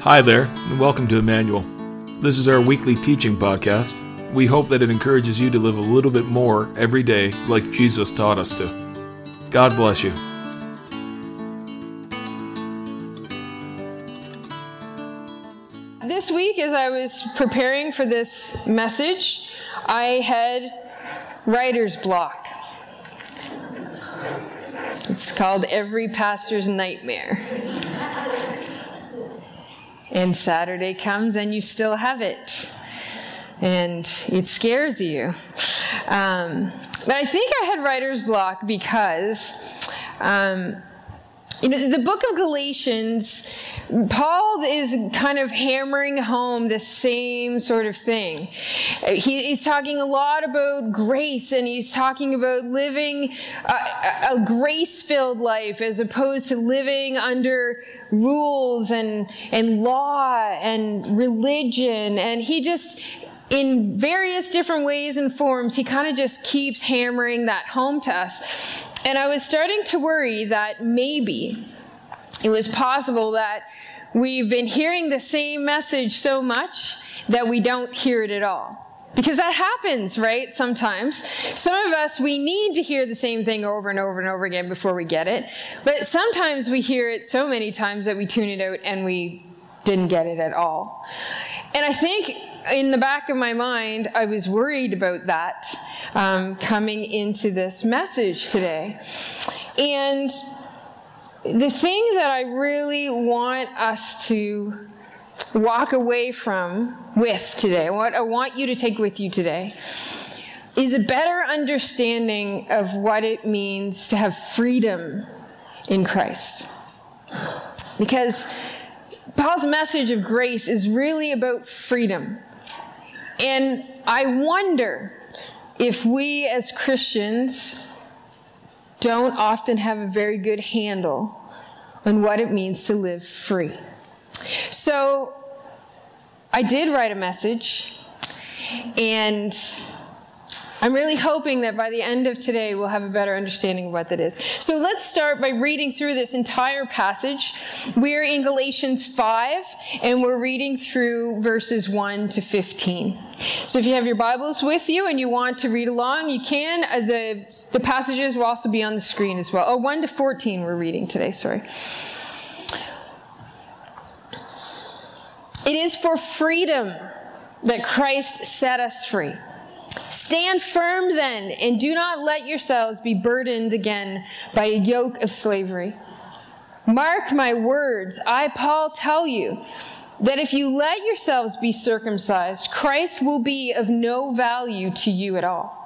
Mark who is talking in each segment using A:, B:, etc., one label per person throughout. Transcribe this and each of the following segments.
A: Hi there, and welcome to Emmanuel. This is our weekly teaching podcast. We hope that it encourages you to live a little bit more every day like Jesus taught us to. God bless you.
B: This week, as I was preparing for this message, I had writer's block. It's called Every Pastor's Nightmare. And Saturday comes and you still have it. And it scares you. Um, but I think I had writer's block because, um, you know, the book of Galatians, Paul is kind of hammering home the same sort of thing. He, he's talking a lot about grace and he's talking about living a, a grace filled life as opposed to living under rules and, and law and religion. And he just, in various different ways and forms, he kind of just keeps hammering that home to us. And I was starting to worry that maybe it was possible that we've been hearing the same message so much that we don't hear it at all. Because that happens, right? Sometimes. Some of us, we need to hear the same thing over and over and over again before we get it. But sometimes we hear it so many times that we tune it out and we didn't get it at all. And I think in the back of my mind, I was worried about that um, coming into this message today. And the thing that I really want us to walk away from with today, what I want you to take with you today, is a better understanding of what it means to have freedom in Christ. Because Paul's message of grace is really about freedom. And I wonder if we as Christians don't often have a very good handle on what it means to live free. So I did write a message, and I'm really hoping that by the end of today, we'll have a better understanding of what that is. So let's start by reading through this entire passage. We're in Galatians 5, and we're reading through verses 1 to 15. So if you have your Bibles with you and you want to read along, you can. Uh, the, the passages will also be on the screen as well. Oh, 1 to 14 we're reading today, sorry. It is for freedom that Christ set us free. Stand firm then, and do not let yourselves be burdened again by a yoke of slavery. Mark my words, I, Paul, tell you that if you let yourselves be circumcised, Christ will be of no value to you at all.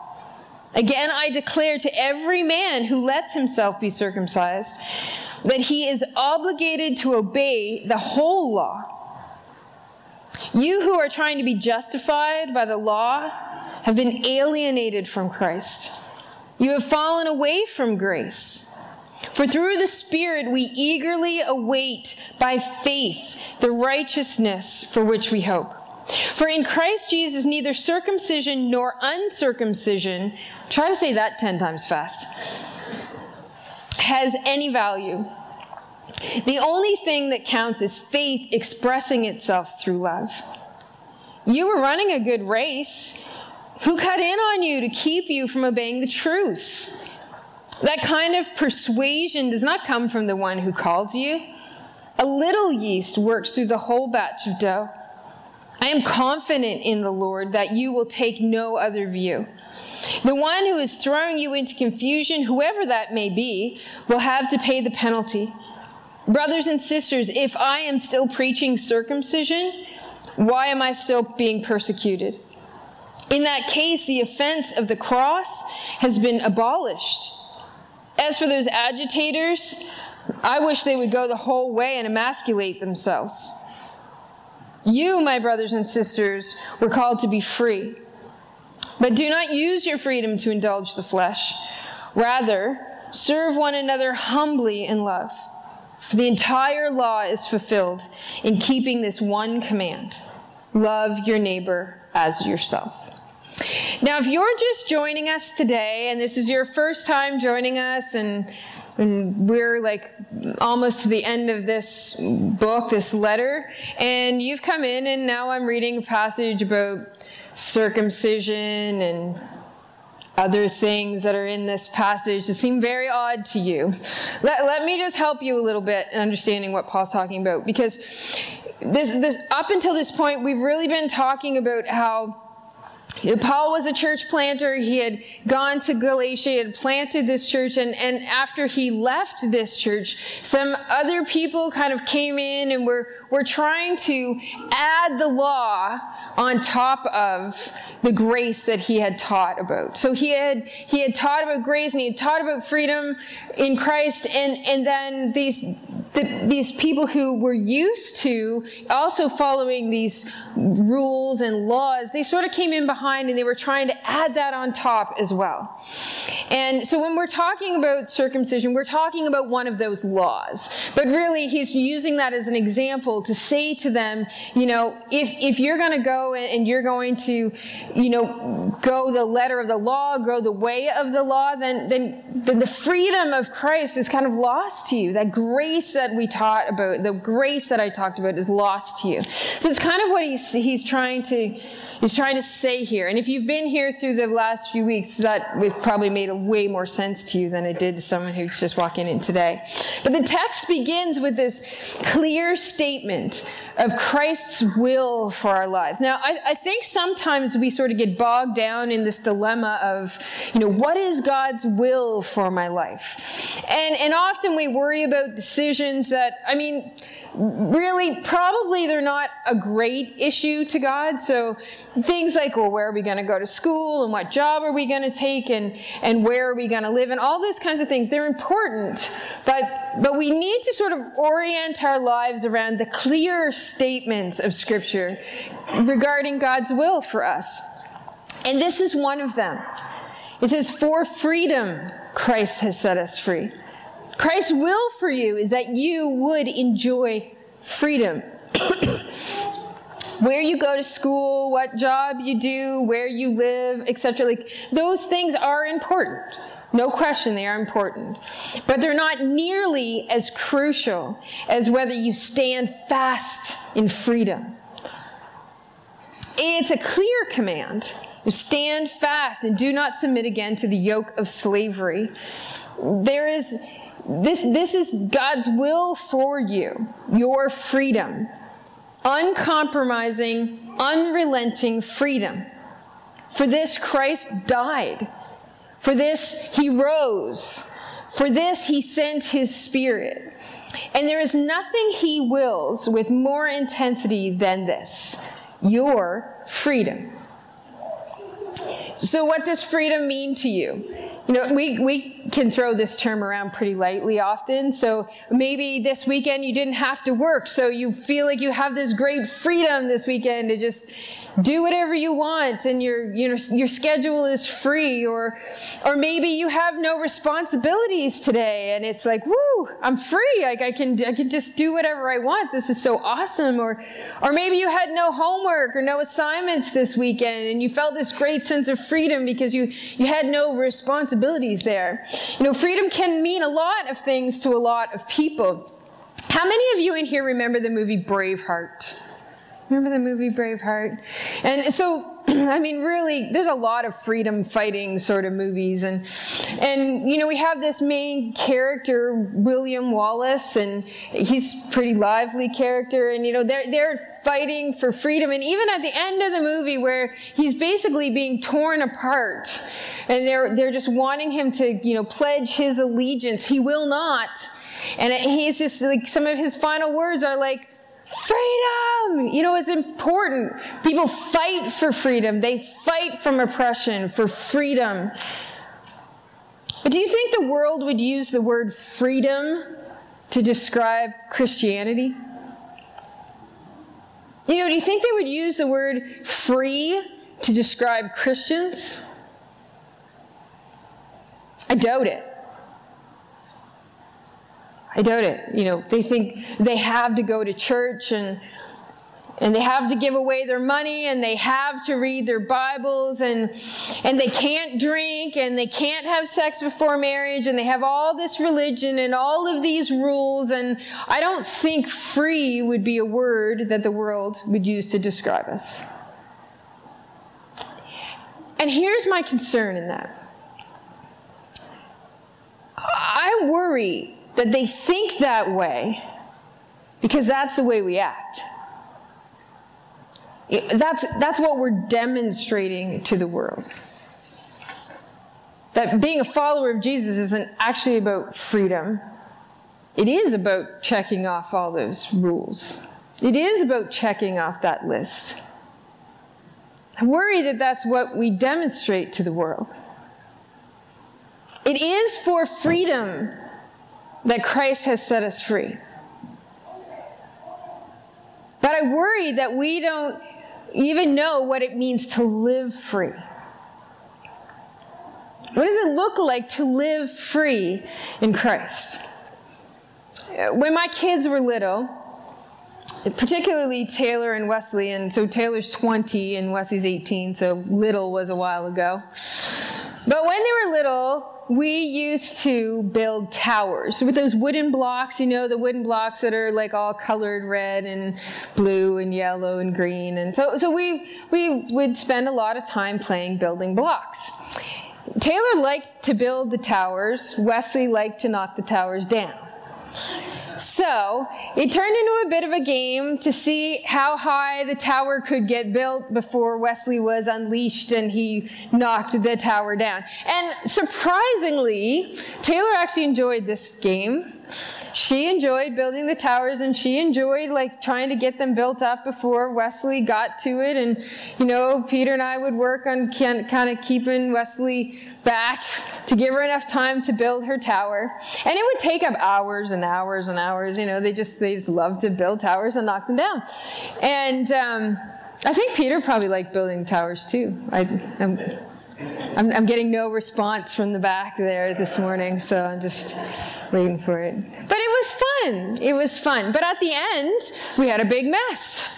B: Again, I declare to every man who lets himself be circumcised that he is obligated to obey the whole law. You who are trying to be justified by the law, have been alienated from Christ. You have fallen away from grace. For through the Spirit we eagerly await by faith the righteousness for which we hope. For in Christ Jesus, neither circumcision nor uncircumcision, try to say that 10 times fast, has any value. The only thing that counts is faith expressing itself through love. You were running a good race. Who cut in on you to keep you from obeying the truth? That kind of persuasion does not come from the one who calls you. A little yeast works through the whole batch of dough. I am confident in the Lord that you will take no other view. The one who is throwing you into confusion, whoever that may be, will have to pay the penalty. Brothers and sisters, if I am still preaching circumcision, why am I still being persecuted? In that case, the offense of the cross has been abolished. As for those agitators, I wish they would go the whole way and emasculate themselves. You, my brothers and sisters, were called to be free. But do not use your freedom to indulge the flesh. Rather, serve one another humbly in love. For the entire law is fulfilled in keeping this one command love your neighbor as yourself. Now, if you're just joining us today and this is your first time joining us, and And we're like almost to the end of this book, this letter. And you've come in, and now I'm reading a passage about circumcision and other things that are in this passage that seem very odd to you. Let, let me just help you a little bit in understanding what Paul's talking about because this, this up until this point we've really been talking about how Paul was a church planter. He had gone to Galatia, had planted this church, and, and after he left this church, some other people kind of came in and were, were trying to add the law on top of the grace that he had taught about. So he had he had taught about grace and he had taught about freedom in Christ, and, and then these the, these people who were used to also following these rules and laws, they sort of came in behind and they were trying to add that on top as well. And so when we're talking about circumcision, we're talking about one of those laws. But really, he's using that as an example to say to them, you know, if, if you're going to go and you're going to, you know, go the letter of the law, go the way of the law, then, then, then the freedom of Christ is kind of lost to you. That grace that that we taught about, the grace that I talked about, is lost to you. So it's kind of what he's, he's trying to he's trying to say here. And if you've been here through the last few weeks, that would probably made a way more sense to you than it did to someone who's just walking in today. But the text begins with this clear statement of Christ's will for our lives. Now, I, I think sometimes we sort of get bogged down in this dilemma of, you know, what is God's will for my life? And, and often we worry about decisions that, I mean, really probably they're not a great issue to God. So things like, well, where are we going to go to school and what job are we going to take and, and where are we going to live and all those kinds of things, they're important. But, but we need to sort of orient our lives around the clear statements of Scripture regarding God's will for us. And this is one of them. It says, For freedom, Christ has set us free. Christ's will for you is that you would enjoy freedom. where you go to school, what job you do, where you live, etc. Like those things are important. No question they are important. But they're not nearly as crucial as whether you stand fast in freedom. It's a clear command. Stand fast and do not submit again to the yoke of slavery. There is this, this is God's will for you, your freedom. Uncompromising, unrelenting freedom. For this, Christ died. For this, he rose. For this, he sent his spirit. And there is nothing he wills with more intensity than this your freedom. So, what does freedom mean to you? You know, we, we can throw this term around pretty lightly often. So maybe this weekend you didn't have to work. So you feel like you have this great freedom this weekend to just do whatever you want and your, you know, your schedule is free or, or maybe you have no responsibilities today and it's like, whoo, I'm free. Like I can, I can just do whatever I want. This is so awesome. Or, or maybe you had no homework or no assignments this weekend and you felt this great sense of freedom because you, you had no responsibilities there. You know, freedom can mean a lot of things to a lot of people. How many of you in here remember the movie Braveheart? Remember the movie Braveheart? And so, I mean, really, there's a lot of freedom fighting sort of movies, and and you know, we have this main character, William Wallace, and he's pretty lively character, and you know, they're they're fighting for freedom, and even at the end of the movie, where he's basically being torn apart, and they're they're just wanting him to you know pledge his allegiance, he will not, and he's just like some of his final words are like Freedom! You know, it's important. People fight for freedom, they fight from oppression for freedom. But do you think the world would use the word freedom to describe Christianity? You know, do you think they would use the word free to describe Christians? I doubt it. I doubt it. You know, they think they have to go to church and and they have to give away their money and they have to read their bibles and and they can't drink and they can't have sex before marriage and they have all this religion and all of these rules. And i don't think free would be a word that the world would use to describe us. And here's my concern in that. I worry that they think that way because that's the way we act that's, that's what we're demonstrating to the world. That being a follower of Jesus isn't actually about freedom. It is about checking off all those rules. It is about checking off that list. I worry that that's what we demonstrate to the world. It is for freedom that Christ has set us free. But I worry that we don't even know what it means to live free. What does it look like to live free in Christ? When my kids were little, particularly Taylor and Wesley, and so Taylor's 20 and Wesley's 18, so little was a while ago. But when they were little, we used to build towers with those wooden blocks, you know, the wooden blocks that are like all colored red and blue and yellow and green. And so, so we, we would spend a lot of time playing building blocks. Taylor liked to build the towers, Wesley liked to knock the towers down. So it turned into a bit of a game to see how high the tower could get built before Wesley was unleashed and he knocked the tower down. And surprisingly, Taylor actually enjoyed this game. She enjoyed building the towers and she enjoyed like trying to get them built up before Wesley got to it. And, you know, Peter and I would work on kind of keeping Wesley back to give her enough time to build her tower. And it would take up hours and hours and hours. You know, they just, they just love to build towers and knock them down. And um, I think Peter probably liked building towers too. I, I'm, I'm, I'm, getting no response from the back there this morning, so I'm just waiting for it. But it was fun. It was fun. But at the end, we had a big mess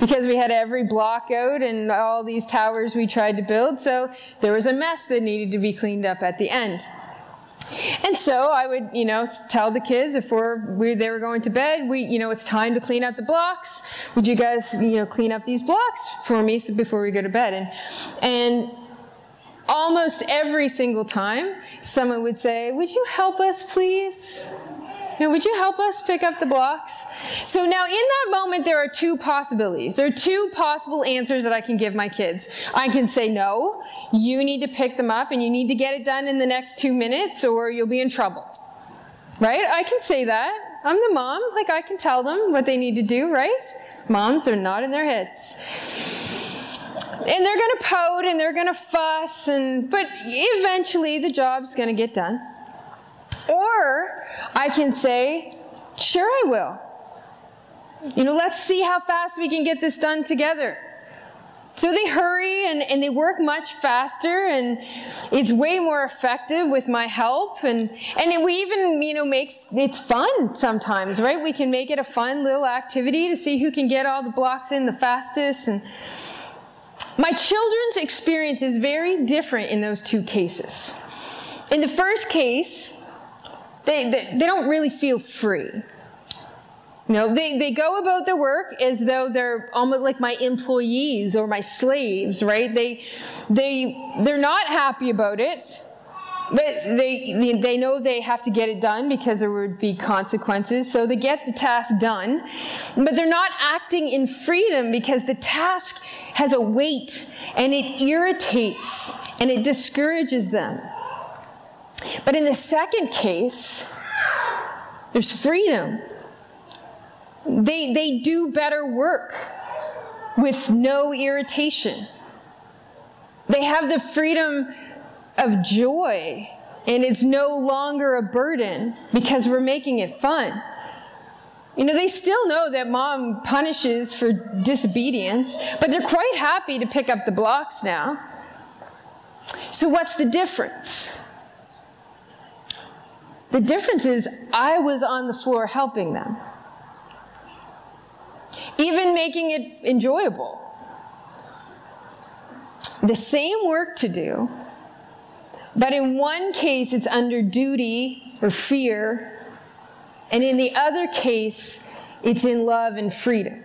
B: because we had every block out and all these towers we tried to build. So there was a mess that needed to be cleaned up at the end. And so I would, you know, tell the kids before we, they were going to bed, we, you know, it's time to clean up the blocks. Would you guys, you know, clean up these blocks for me before we go to bed? And, and almost every single time, someone would say, Would you help us, please? Would you help us pick up the blocks? So now in that moment, there are two possibilities. There are two possible answers that I can give my kids. I can say, no, you need to pick them up and you need to get it done in the next two minutes or you'll be in trouble. Right? I can say that. I'm the mom. Like, I can tell them what they need to do, right? Moms are not in their heads and they're going to pout and they're going to fuss and but eventually the job's going to get done or I can say, sure, I will. You know, let's see how fast we can get this done together. So they hurry and, and they work much faster and it's way more effective with my help. And, and we even, you know, make it's fun sometimes, right? We can make it a fun little activity to see who can get all the blocks in the fastest. And my children's experience is very different in those two cases. In the first case, they, they, they don't really feel free. You know, they, they go about their work as though they're almost like my employees or my slaves, right? They, they, they're not happy about it, but they, they know they have to get it done because there would be consequences. So they get the task done, but they're not acting in freedom because the task has a weight and it irritates and it discourages them. But in the second case, there's freedom. They, they do better work with no irritation. They have the freedom of joy, and it's no longer a burden because we're making it fun. You know, they still know that mom punishes for disobedience, but they're quite happy to pick up the blocks now. So, what's the difference? The difference is I was on the floor helping them. even making it enjoyable. The same work to do, but in one case it's under duty or fear, and in the other case it's in love and freedom.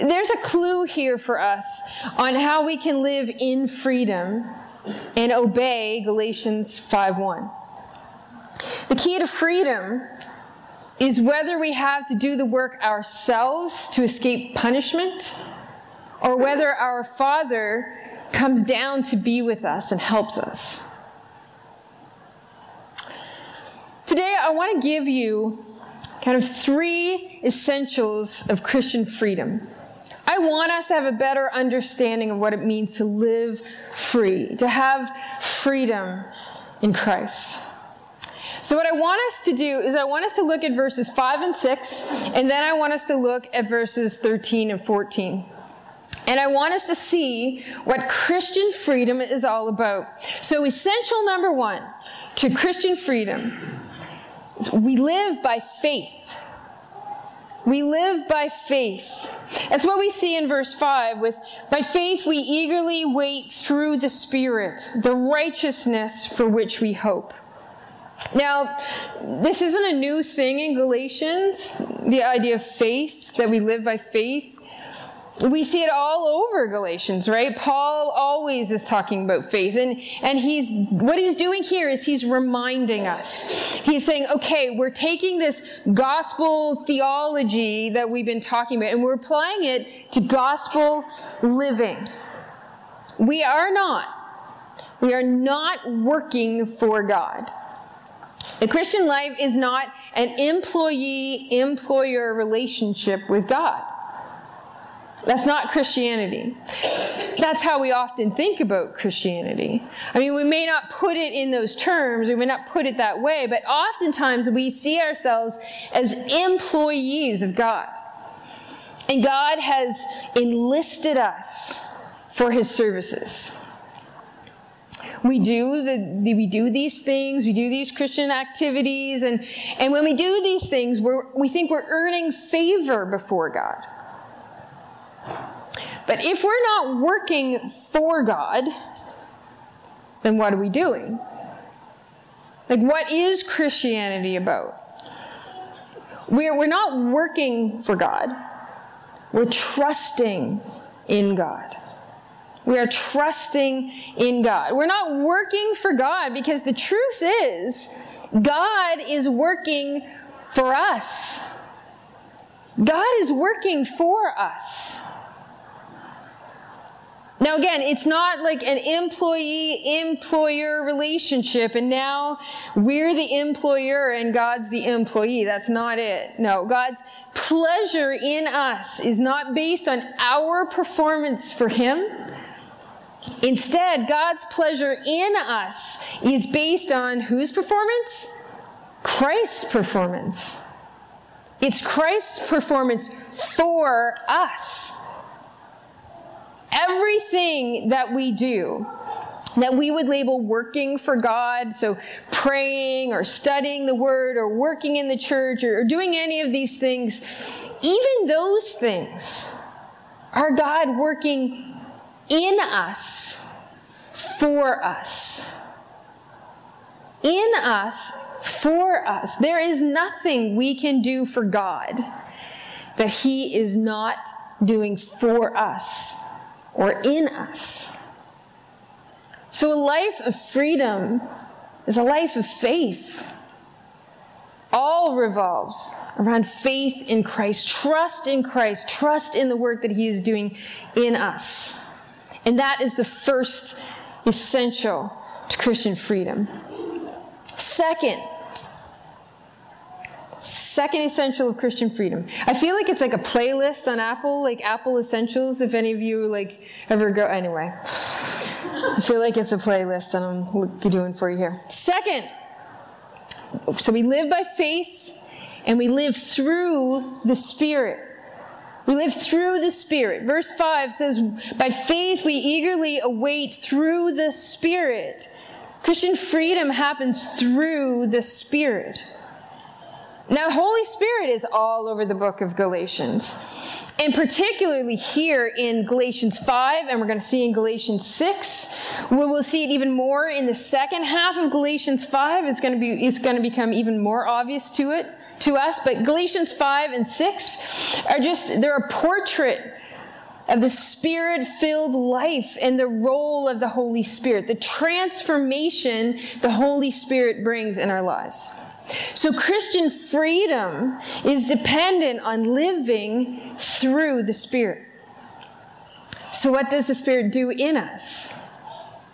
B: There's a clue here for us on how we can live in freedom and obey Galatians 5:1. The key to freedom is whether we have to do the work ourselves to escape punishment or whether our Father comes down to be with us and helps us. Today, I want to give you kind of three essentials of Christian freedom. I want us to have a better understanding of what it means to live free, to have freedom in Christ. So, what I want us to do is, I want us to look at verses 5 and 6, and then I want us to look at verses 13 and 14. And I want us to see what Christian freedom is all about. So, essential number one to Christian freedom we live by faith. We live by faith. That's what we see in verse 5 with by faith we eagerly wait through the Spirit, the righteousness for which we hope. Now, this isn't a new thing in Galatians, the idea of faith, that we live by faith. We see it all over Galatians, right? Paul always is talking about faith. And, and he's, what he's doing here is he's reminding us. He's saying, okay, we're taking this gospel theology that we've been talking about and we're applying it to gospel living. We are not. We are not working for God. The Christian life is not an employee employer relationship with God. That's not Christianity. That's how we often think about Christianity. I mean, we may not put it in those terms, we may not put it that way, but oftentimes we see ourselves as employees of God. And God has enlisted us for his services. We do the, we do these things, we do these Christian activities, and, and when we do these things, we're, we think we're earning favor before God. But if we're not working for God, then what are we doing? Like, what is Christianity about? We're, we're not working for God, we're trusting in God. We are trusting in God. We're not working for God because the truth is, God is working for us. God is working for us. Now, again, it's not like an employee employer relationship, and now we're the employer and God's the employee. That's not it. No, God's pleasure in us is not based on our performance for Him. Instead, God's pleasure in us is based on whose performance? Christ's performance. It's Christ's performance for us everything that we do that we would label working for God, so praying or studying the Word or working in the church or, doing any of these things, even those things are God working in us, for us. In us, for us. There is nothing we can do for God that He is not doing for us or in us. So, a life of freedom is a life of faith. All revolves around faith in Christ, trust in Christ, trust in the work that He is doing in us. And that is the first essential to Christian freedom. Second, Second essential of Christian freedom. I feel like it's like a playlist on Apple, like Apple Essentials. If any of you like ever go, anyway, I feel like it's a playlist, and I'm doing for you here. Second, so we live by faith, and we live through the Spirit. We live through the Spirit. Verse 5 says, By faith we eagerly await through the Spirit. Christian freedom happens through the Spirit. Now, the Holy Spirit is all over the book of Galatians. And particularly here in Galatians 5, and we're going to see in Galatians 6. We will see it even more in the second half of Galatians 5. It's going to be it's going to become even more obvious to it to us. But Galatians 5 and 6 are just they're a portrait of the spirit filled life and the role of the Holy Spirit, the transformation the Holy Spirit brings in our lives. So, Christian freedom is dependent on living through the Spirit. So, what does the Spirit do in us?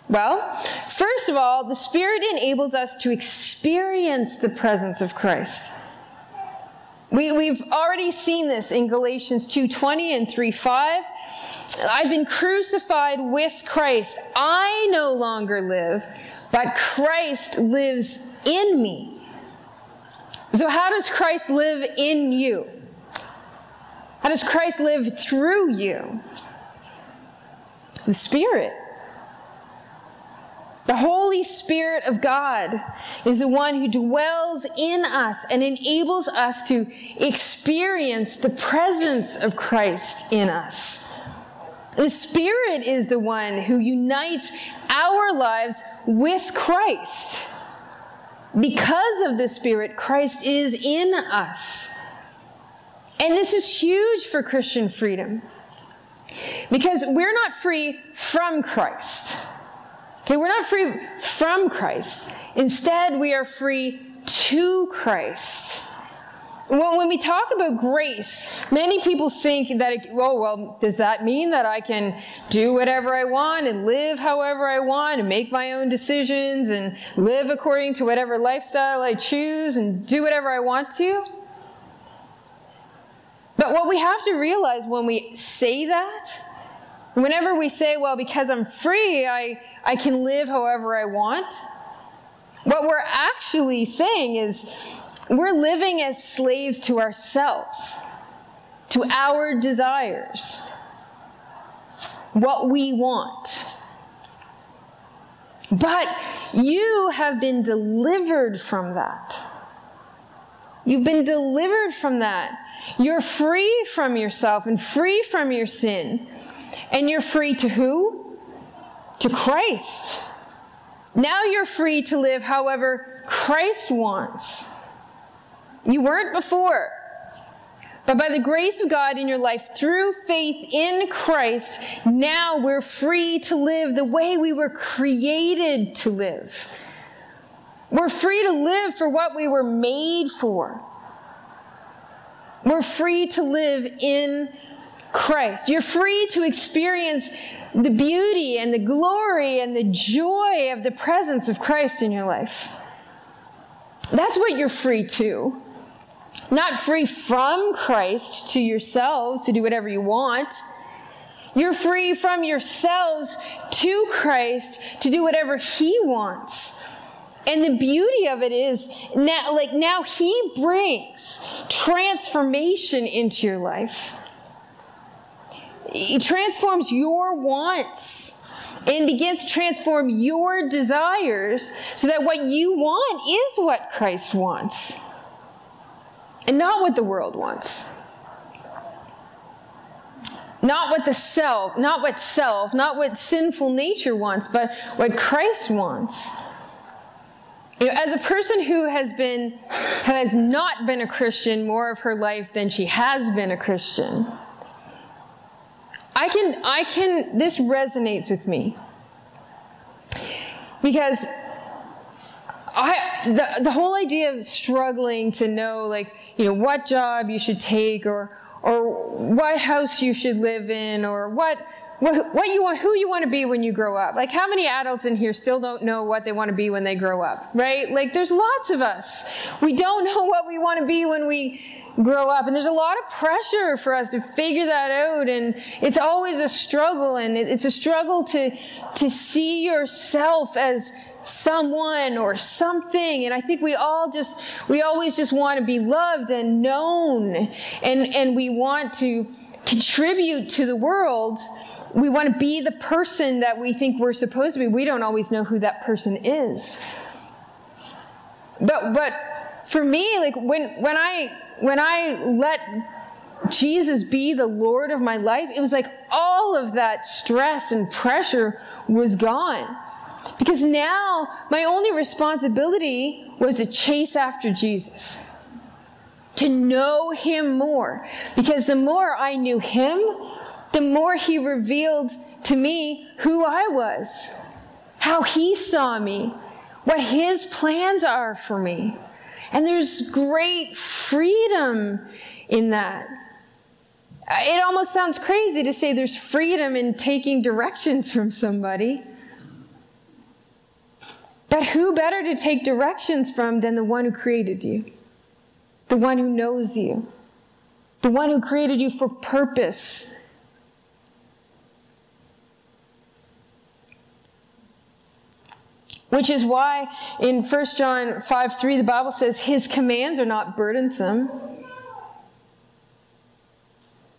B: Well, first of all, the Spirit enables us to experience the presence of Christ. We, we've already seen this in Galatians 2.20 and 3.5. I've been crucified with Christ. I no longer live, but Christ lives in me. So, how does Christ live in you? How does Christ live through you? The Spirit. The Holy Spirit of God is the one who dwells in us and enables us to experience the presence of Christ in us. The Spirit is the one who unites our lives with Christ. Because of the Spirit, Christ is in us. And this is huge for Christian freedom. Because we're not free from Christ. Okay, we're not free from Christ. Instead, we are free to Christ. When we talk about grace, many people think that, it, oh, well, does that mean that I can do whatever I want and live however I want and make my own decisions and live according to whatever lifestyle I choose and do whatever I want to? But what we have to realize when we say that, whenever we say, well, because I'm free, I, I can live however I want, what we're actually saying is, we're living as slaves to ourselves, to our desires, what we want. But you have been delivered from that. You've been delivered from that. You're free from yourself and free from your sin. And you're free to who? To Christ. Now you're free to live however Christ wants. You weren't before. But by the grace of God in your life, through faith in Christ, now we're free to live the way we were created to live. We're free to live for what we were made for. We're free to live in Christ. You're free to experience the beauty and the glory and the joy of the presence of Christ in your life. That's what you're free to. Not free from Christ to yourselves to do whatever you want. You're free from yourselves to Christ to do whatever He wants. And the beauty of it is now, like now He brings transformation into your life. He transforms your wants and begins to transform your desires so that what you want is what Christ wants and not what the world wants. Not what the self, not what self, not what sinful nature wants, but what Christ wants. You know, as a person who has been, who has not been a Christian more of her life than she has been a Christian, I can, I can, this resonates with me. Because I, the, the whole idea of struggling to know, like, you know, what job you should take or, or what house you should live in or what, what, what you want, who you want to be when you grow up. Like, how many adults in here still don't know what they want to be when they grow up, right? Like, there's lots of us. We don't know what we want to be when we grow up. And there's a lot of pressure for us to figure that out. And it's always a struggle. And it's a struggle to, to see yourself as someone or something. And i think we all just we always just want to be loved and known. And and we want to contribute to the world. We want to be the person that we think we're supposed to be. We don't always know who that person is. But but for me, like when when I when I let Jesus be the Lord of my life, it was like all of that stress and pressure was gone. Because now my only responsibility was to chase after Jesus, to know him more. Because the more I knew him, the more he revealed to me who I was, how he saw me, what his plans are for me. And there's great freedom in that. It almost sounds crazy to say there's freedom in taking directions from somebody. But who better to take directions from than the one who created you? The one who knows you? The one who created you for purpose? Which is why in 1 John 5 3, the Bible says, His commands are not burdensome.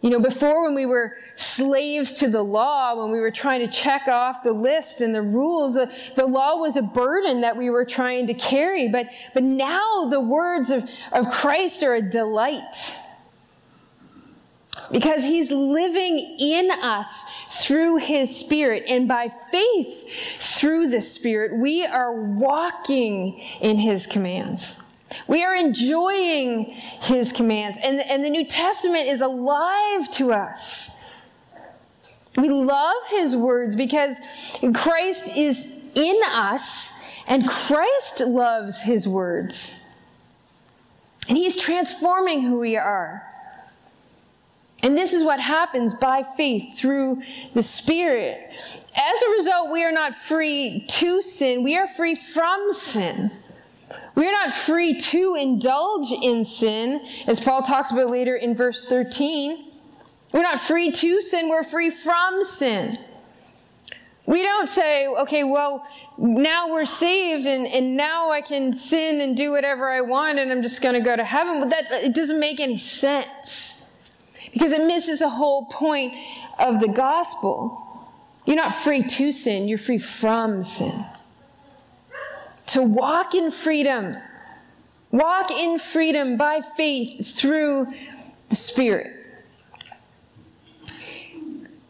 B: You know, before when we were slaves to the law, when we were trying to check off the list and the rules, the, the law was a burden that we were trying to carry. But, but now the words of, of Christ are a delight. Because he's living in us through his spirit. And by faith through the spirit, we are walking in his commands. We are enjoying his commands. And, and the New Testament is alive to us. We love his words because Christ is in us and Christ loves his words. And he's transforming who we are. And this is what happens by faith through the Spirit. As a result, we are not free to sin, we are free from sin. We're not free to indulge in sin, as Paul talks about later in verse 13. We're not free to sin, we're free from sin. We don't say, okay, well, now we're saved and, and now I can sin and do whatever I want and I'm just going to go to heaven. But that, it doesn't make any sense because it misses the whole point of the gospel. You're not free to sin, you're free from sin to walk in freedom. Walk in freedom by faith through the Spirit.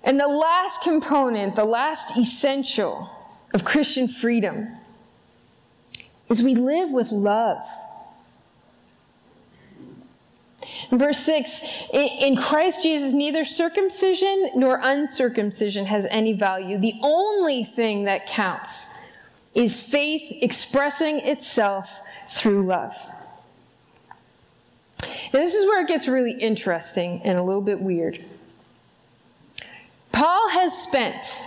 B: And the last component, the last essential of Christian freedom is we live with love. In verse 6, in Christ Jesus, neither circumcision nor uncircumcision has any value. The only thing that counts is faith expressing itself through love. Now, this is where it gets really interesting and a little bit weird. Paul has spent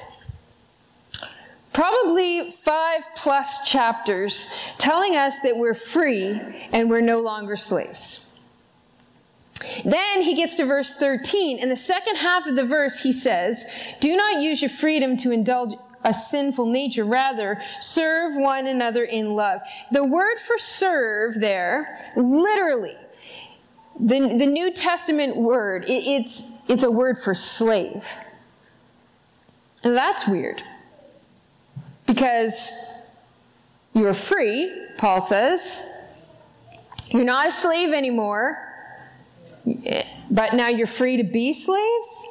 B: probably five plus chapters telling us that we're free and we're no longer slaves. Then he gets to verse 13. In the second half of the verse, he says, Do not use your freedom to indulge a sinful nature. Rather, serve one another in love. The word for serve there, literally, the, the New Testament word, it, it's, it's a word for slave. And that's weird. Because you're free, Paul says. You're not a slave anymore. But now you're free to be slaves?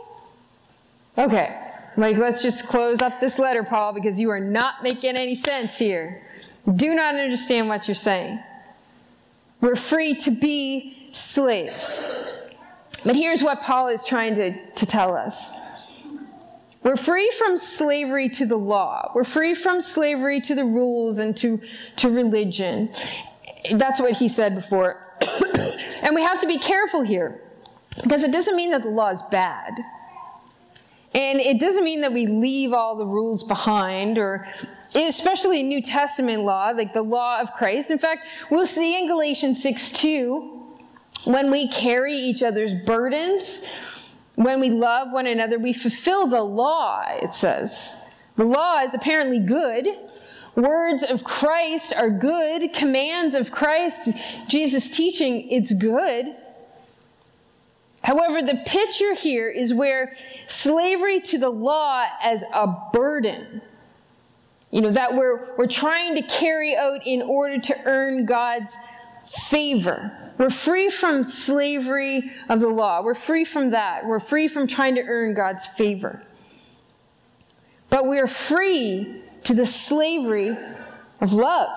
B: Okay. Like, let's just close up this letter, Paul, because you are not making any sense here. Do not understand what you're saying. We're free to be slaves. But here's what Paul is trying to, to tell us. We're free from slavery to the law. We're free from slavery to the rules and to, to religion. That's what he said before. and we have to be careful here because it doesn't mean that the law is bad. And it doesn't mean that we leave all the rules behind or especially New Testament law, like the law of Christ. In fact, we'll see in Galatians 6 2, when we carry each other's burdens, when we love one another, we fulfill the law, it says. The law is apparently good. Words of Christ are good. Commands of Christ, Jesus' teaching, it's good. However, the picture here is where slavery to the law as a burden, you know, that we're, we're trying to carry out in order to earn God's favor. We're free from slavery of the law. We're free from that. We're free from trying to earn God's favor. But we're free to the slavery of love.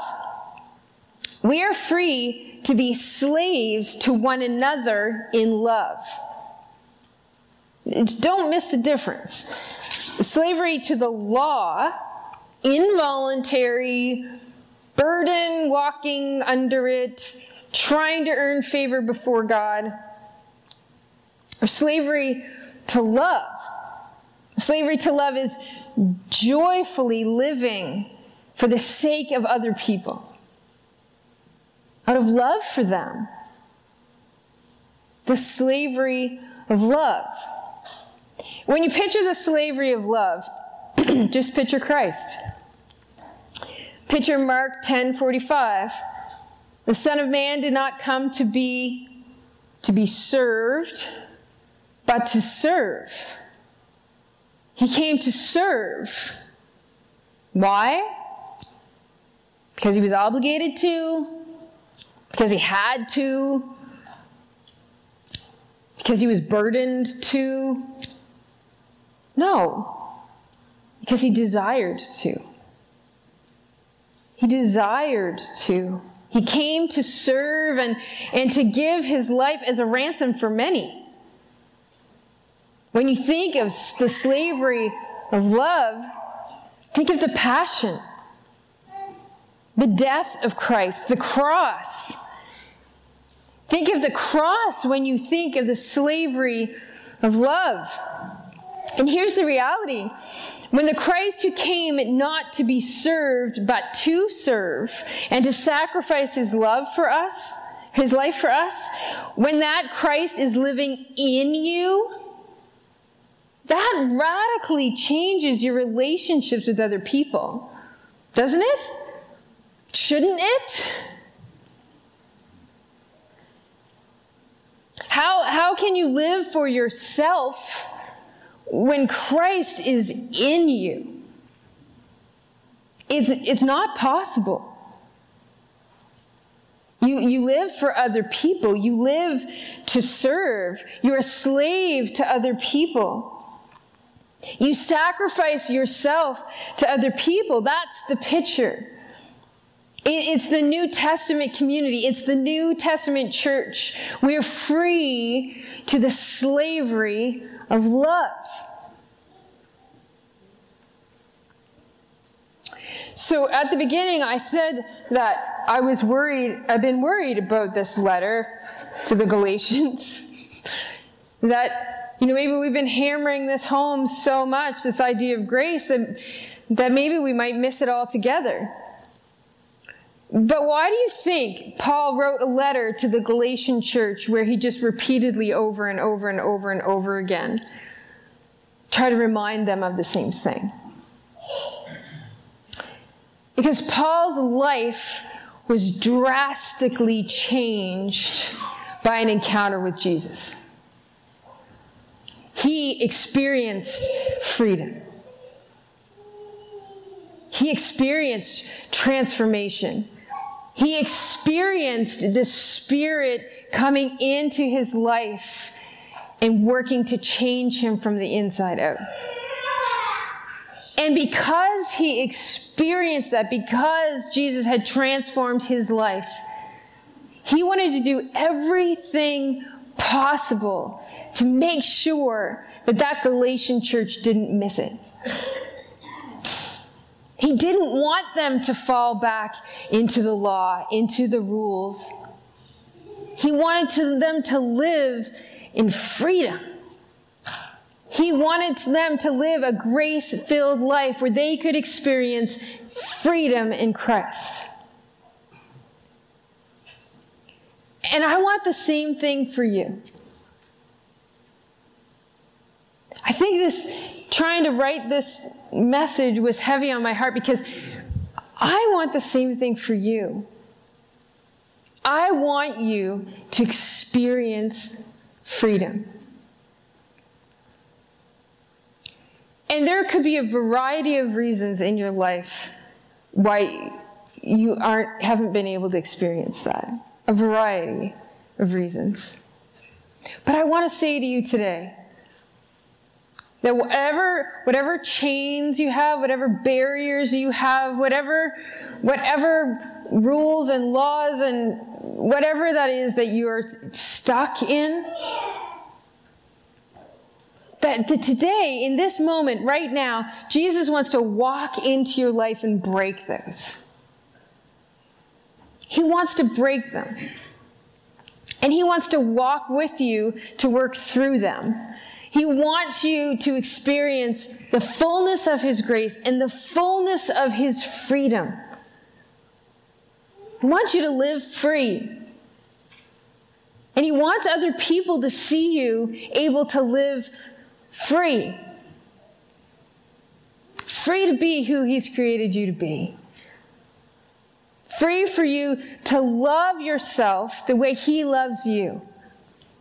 B: We are free to be slaves to one another in love. Don't miss the difference. Slavery to the law, involuntary, burden walking under it, trying to earn favor before God, or slavery to love. Slavery to love is joyfully living for the sake of other people, out of love for them. The slavery of love. When you picture the slavery of love, just picture Christ. Picture Mark 10:45. The Son of Man did not come to be to be served, but to serve. He came to serve. Why? Because he was obligated to, because he had to, because he was burdened to. No, because he desired to. He desired to. He came to serve and, and to give his life as a ransom for many. When you think of the slavery of love, think of the passion, the death of Christ, the cross. Think of the cross when you think of the slavery of love. And here's the reality when the Christ who came not to be served, but to serve, and to sacrifice his love for us, his life for us, when that Christ is living in you, that radically changes your relationships with other people. Doesn't it? Shouldn't it? How, how can you live for yourself when Christ is in you? It's, it's not possible. You, you live for other people. You live to serve. You're a slave to other people. You sacrifice yourself to other people. That's the picture. It's the New Testament community. It's the New Testament church. We're free to the slavery of love. So at the beginning, I said that I was worried, I've been worried about this letter to the Galatians. that, you know, maybe we've been hammering this home so much, this idea of grace, that, that maybe we might miss it altogether. But why do you think Paul wrote a letter to the Galatian church where he just repeatedly, over and over and over and over again, tried to remind them of the same thing? Because Paul's life was drastically changed by an encounter with Jesus. He experienced freedom. He experienced transformation. He experienced the Spirit coming into his life and working to change him from the inside out. And because he experienced that, because Jesus had transformed his life, he wanted to do everything possible to make sure that that Galatian church didn't miss it. He didn't want them to fall back into the law, into the rules. He wanted to, them to live in freedom. He wanted them to live a grace filled life where they could experience freedom in Christ. And I want the same thing for you. I think this, trying to write this message was heavy on my heart because I want the same thing for you. I want you to experience freedom. And there could be a variety of reasons in your life why you aren't haven't been able to experience that. a variety of reasons. But I want to say to you today that whatever, whatever chains you have, whatever barriers you have, whatever, whatever rules and laws and whatever that is that you are stuck in, that today, in this moment, right now, Jesus wants to walk into your life and break those. He wants to break them. And He wants to walk with you to work through them. He wants you to experience the fullness of His grace and the fullness of His freedom. He wants you to live free. And He wants other people to see you able to live free. Free to be who He's created you to be. Free for you to love yourself the way He loves you.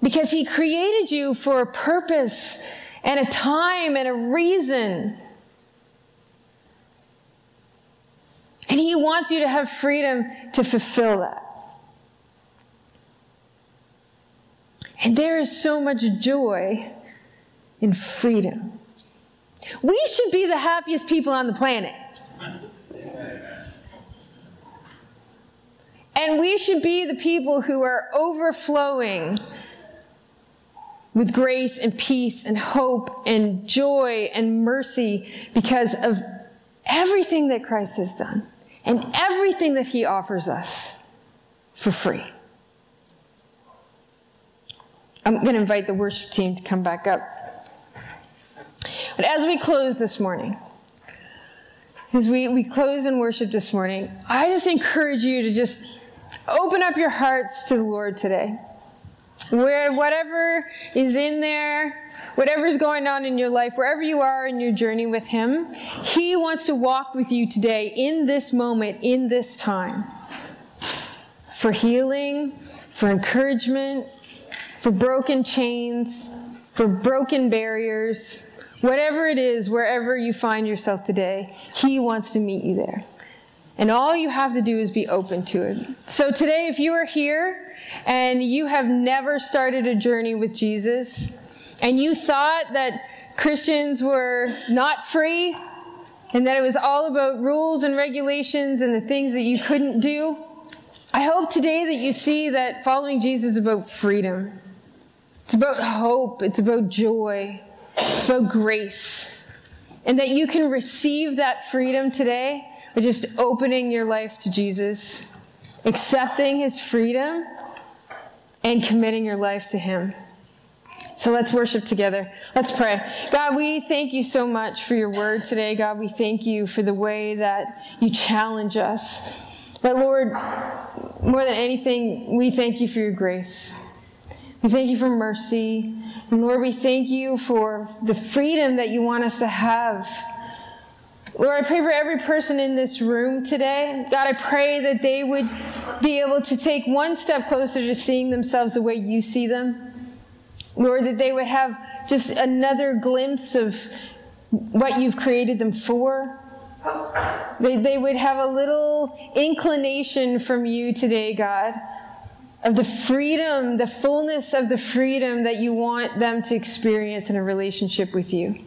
B: Because He created you for a purpose and a time and a reason. And He wants you to have freedom to fulfill that. And there is so much joy in freedom. We should be the happiest people on the planet. And we should be the people who are overflowing with grace and peace and hope and joy and mercy because of everything that Christ has done and everything that he offers us for free. I'm going to invite the worship team to come back up. But as we close this morning, as we, we close in worship this morning, I just encourage you to just Open up your hearts to the Lord today. Where whatever is in there, whatever's going on in your life, wherever you are in your journey with Him, He wants to walk with you today in this moment, in this time. For healing, for encouragement, for broken chains, for broken barriers, whatever it is, wherever you find yourself today, He wants to meet you there. And all you have to do is be open to it. So today, if you are here and you have never started a journey with Jesus, and you thought that Christians were not free, and that it was all about rules and regulations and the things that you couldn't do, I hope today that you see that following Jesus is about freedom. It's about hope. It's about joy. It's about grace. And that you can receive that freedom today by just opening your life to Jesus, accepting his freedom, and committing your life to him. So let's worship together. Let's pray. God, we thank you so much for your word today. God, we thank you for the way that you challenge us. But Lord, more than anything, we thank you for your grace. We thank you for mercy. And Lord, we thank you for the freedom that you want us to have Lord, I pray for every person in this room today. God, I pray that they would be able to take one step closer to seeing themselves the way you see them. Lord, that they would have just another glimpse of what you've created them for. They, they would have a little inclination from you today, God, of the freedom, the fullness of the freedom that you want them to experience in a relationship with you.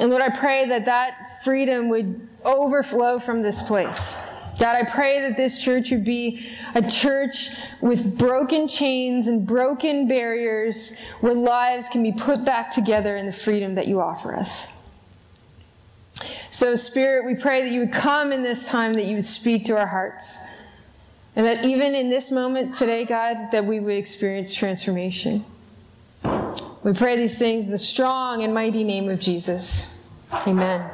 B: And Lord, I pray that that freedom would overflow from this place. God, I pray that this church would be a church with broken chains and broken barriers where lives can be put back together in the freedom that you offer us. So, Spirit, we pray that you would come in this time, that you would speak to our hearts. And that even in this moment today, God, that we would experience transformation. We pray these things in the strong and mighty name of Jesus. Amen.